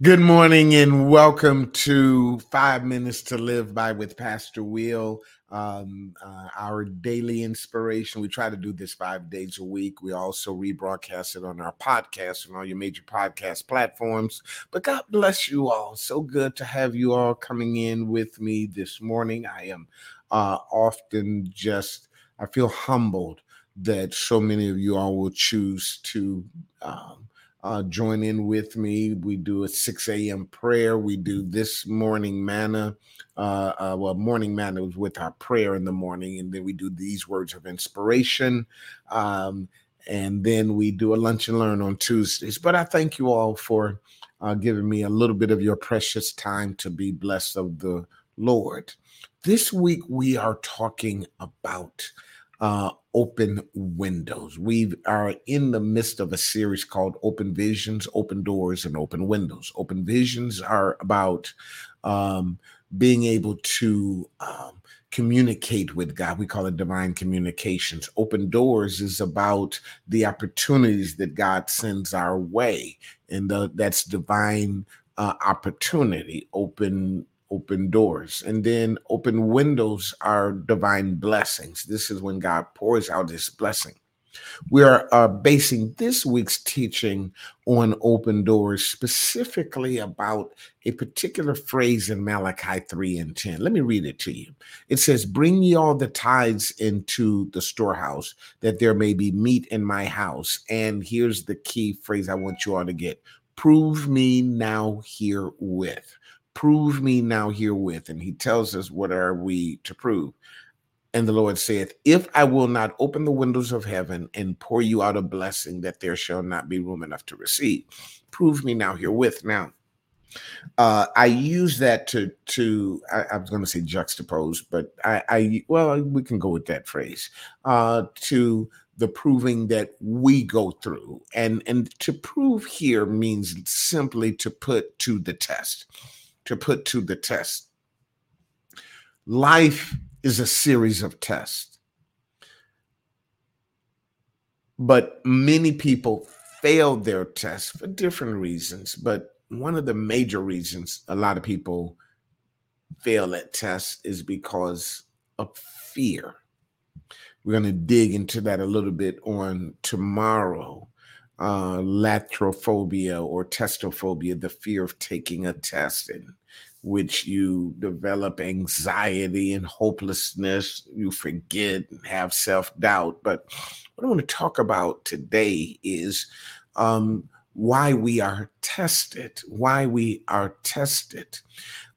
Good morning and welcome to Five Minutes to Live by with Pastor Will. Um, uh, our daily inspiration. We try to do this five days a week. We also rebroadcast it on our podcast and all your major podcast platforms. But God bless you all. So good to have you all coming in with me this morning. I am uh, often just, I feel humbled that so many of you all will choose to. Um, uh, join in with me. We do a 6 a.m. prayer. We do this morning manna. Uh, uh, well, morning manna was with our prayer in the morning, and then we do these words of inspiration. Um, and then we do a lunch and learn on Tuesdays. But I thank you all for uh, giving me a little bit of your precious time to be blessed of the Lord. This week we are talking about uh, open windows. We are in the midst of a series called Open Visions, Open Doors, and Open Windows. Open Visions are about um, being able to um, communicate with God. We call it divine communications. Open Doors is about the opportunities that God sends our way, and the, that's divine uh, opportunity. Open open doors. And then open windows are divine blessings. This is when God pours out his blessing. We are uh, basing this week's teaching on open doors, specifically about a particular phrase in Malachi 3 and 10. Let me read it to you. It says, Bring ye all the tithes into the storehouse, that there may be meat in my house. And here's the key phrase I want you all to get prove me now herewith prove me now herewith. And he tells us, What are we to prove? And the Lord saith, If I will not open the windows of heaven and pour you out a blessing that there shall not be room enough to receive, prove me now herewith. Now, uh, I use that to to I, I was going to say juxtapose, but I, I well we can go with that phrase uh, to the proving that we go through, and and to prove here means simply to put to the test to put to the test. Life is a series of tests. But many people fail their tests for different reasons. But one of the major reasons a lot of people fail at tests is because of fear. We're going to dig into that a little bit on tomorrow uh, latrophobia or testophobia, the fear of taking a test in which you develop anxiety and hopelessness, you forget and have self doubt. But what I want to talk about today is um, why we are tested, why we are tested.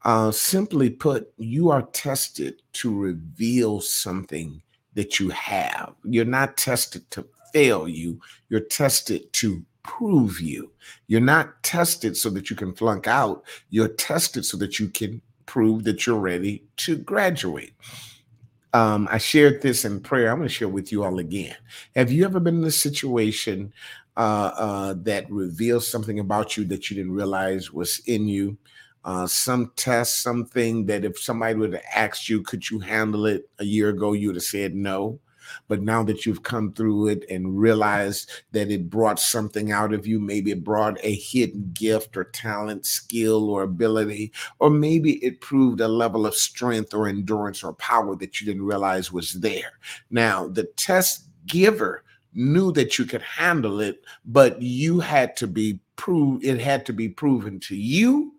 Uh, simply put, you are tested to reveal something that you have. You're not tested to fail you, you're tested to prove you. You're not tested so that you can flunk out, you're tested so that you can prove that you're ready to graduate. Um, I shared this in prayer. I'm going to share with you all again. Have you ever been in a situation uh, uh, that reveals something about you that you didn't realize was in you? Uh, some test, something that if somebody would have asked you, could you handle it a year ago, you would have said no. But now that you've come through it and realized that it brought something out of you, maybe it brought a hidden gift or talent, skill or ability, or maybe it proved a level of strength or endurance or power that you didn't realize was there. Now, the test giver knew that you could handle it, but you had to be proved, it had to be proven to you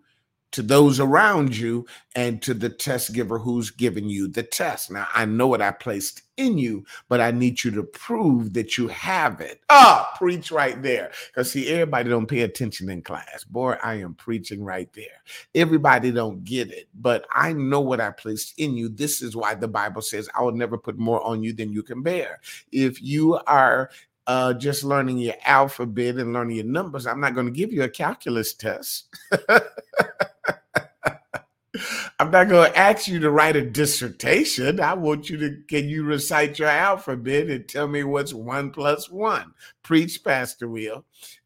to those around you and to the test giver who's giving you the test. Now, I know what I placed in you, but I need you to prove that you have it. Ah, oh, preach right there. Because see, everybody don't pay attention in class. Boy, I am preaching right there. Everybody don't get it, but I know what I placed in you. This is why the Bible says, I will never put more on you than you can bear. If you are uh, just learning your alphabet and learning your numbers, I'm not going to give you a calculus test. I'm not going to ask you to write a dissertation. I want you to, can you recite your alphabet and tell me what's one plus one? Preach, Pastor Will.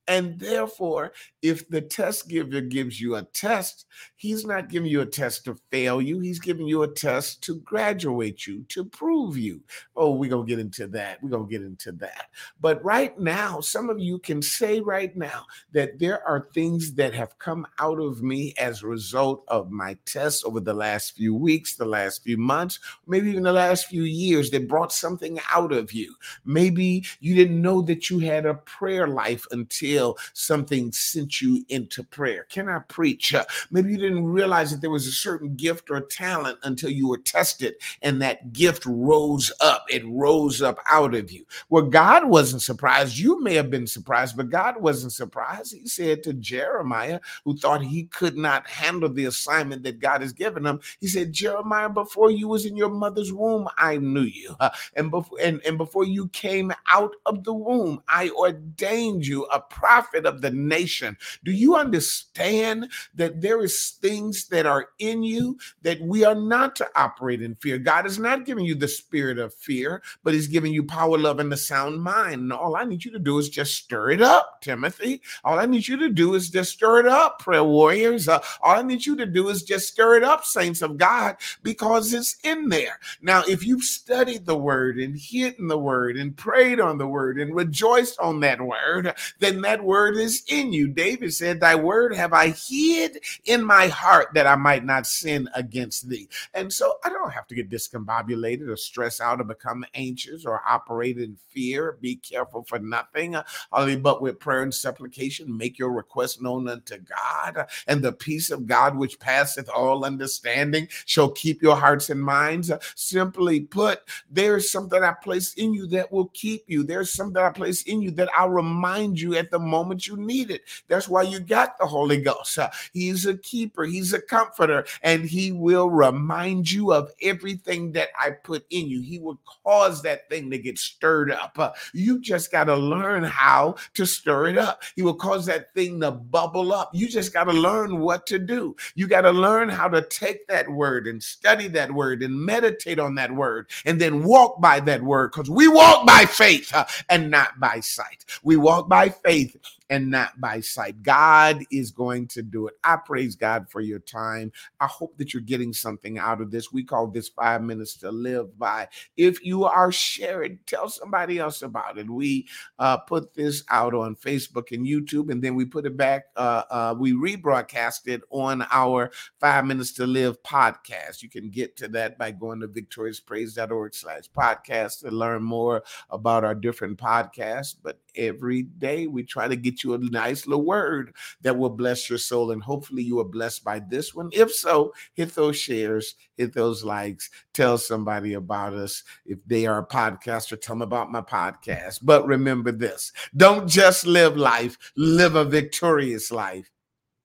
And therefore, if the test giver gives you a test, he's not giving you a test to fail you. He's giving you a test to graduate you, to prove you. Oh, we're going to get into that. We're going to get into that. But right now, some of you can say right now that there are things that have come out of me as a result of my tests over the last few weeks, the last few months, maybe even the last few years that brought something out of you. Maybe you didn't know that you had a prayer life until something sent you into prayer. Can I preach? Uh, maybe you didn't realize that there was a certain gift or talent until you were tested and that gift rose up. It rose up out of you. Well, God wasn't surprised. You may have been surprised, but God wasn't surprised. He said to Jeremiah, who thought he could not handle the assignment that God has given him, he said, Jeremiah, before you was in your mother's womb, I knew you. Uh, and before and, and before you came out of the womb, ordained you a prophet of the nation. Do you understand that there is things that are in you that we are not to operate in fear? God is not giving you the spirit of fear, but He's giving you power, love, and the sound mind. And all I need you to do is just stir it up, Timothy. All I need you to do is just stir it up, prayer warriors. Uh, all I need you to do is just stir it up, saints of God, because it's in there. Now, if you've studied the word and hidden the word and prayed on the word and rejoiced on that word, then that word is in you. David said, Thy word have I hid in my heart that I might not sin against thee. And so I don't have to get discombobulated or stress out or become anxious or operate in fear. Be careful for nothing, only but with prayer and supplication, make your request known unto God. And the peace of God, which passeth all understanding, shall keep your hearts and minds. Simply put, there's something I place in you that will keep you. There's something I place in you that I'll remind you at the moment you need it. That's why you got the Holy Ghost. Uh, he's a keeper, He's a comforter, and He will remind you of everything that I put in you. He will cause that thing to get stirred up. Uh, you just got to learn how to stir it up. He will cause that thing to bubble up. You just got to learn what to do. You got to learn how to take that word and study that word and meditate on that word and then walk by that word because we walk by faith uh, and not by sight. We walk by faith and not by sight. God is going to do it. I praise God for your time. I hope that you're getting something out of this. We call this five minutes to live by. If you are sharing, tell somebody else about it. We uh, put this out on Facebook and YouTube, and then we put it back. Uh, uh, we rebroadcast it on our Five Minutes to Live podcast. You can get to that by going to victoriouspraise.org slash podcast to learn more about our different podcasts. But every day we try to get you a nice little word that will bless your soul. And hopefully you are blessed by this one. If so, hit those shares, hit those likes, tell somebody about us. If they are a podcaster, tell them about my podcast. But remember this don't just live life, live a victorious life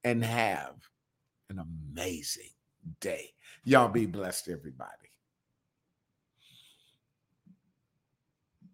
and have an amazing day. Y'all be blessed, everybody.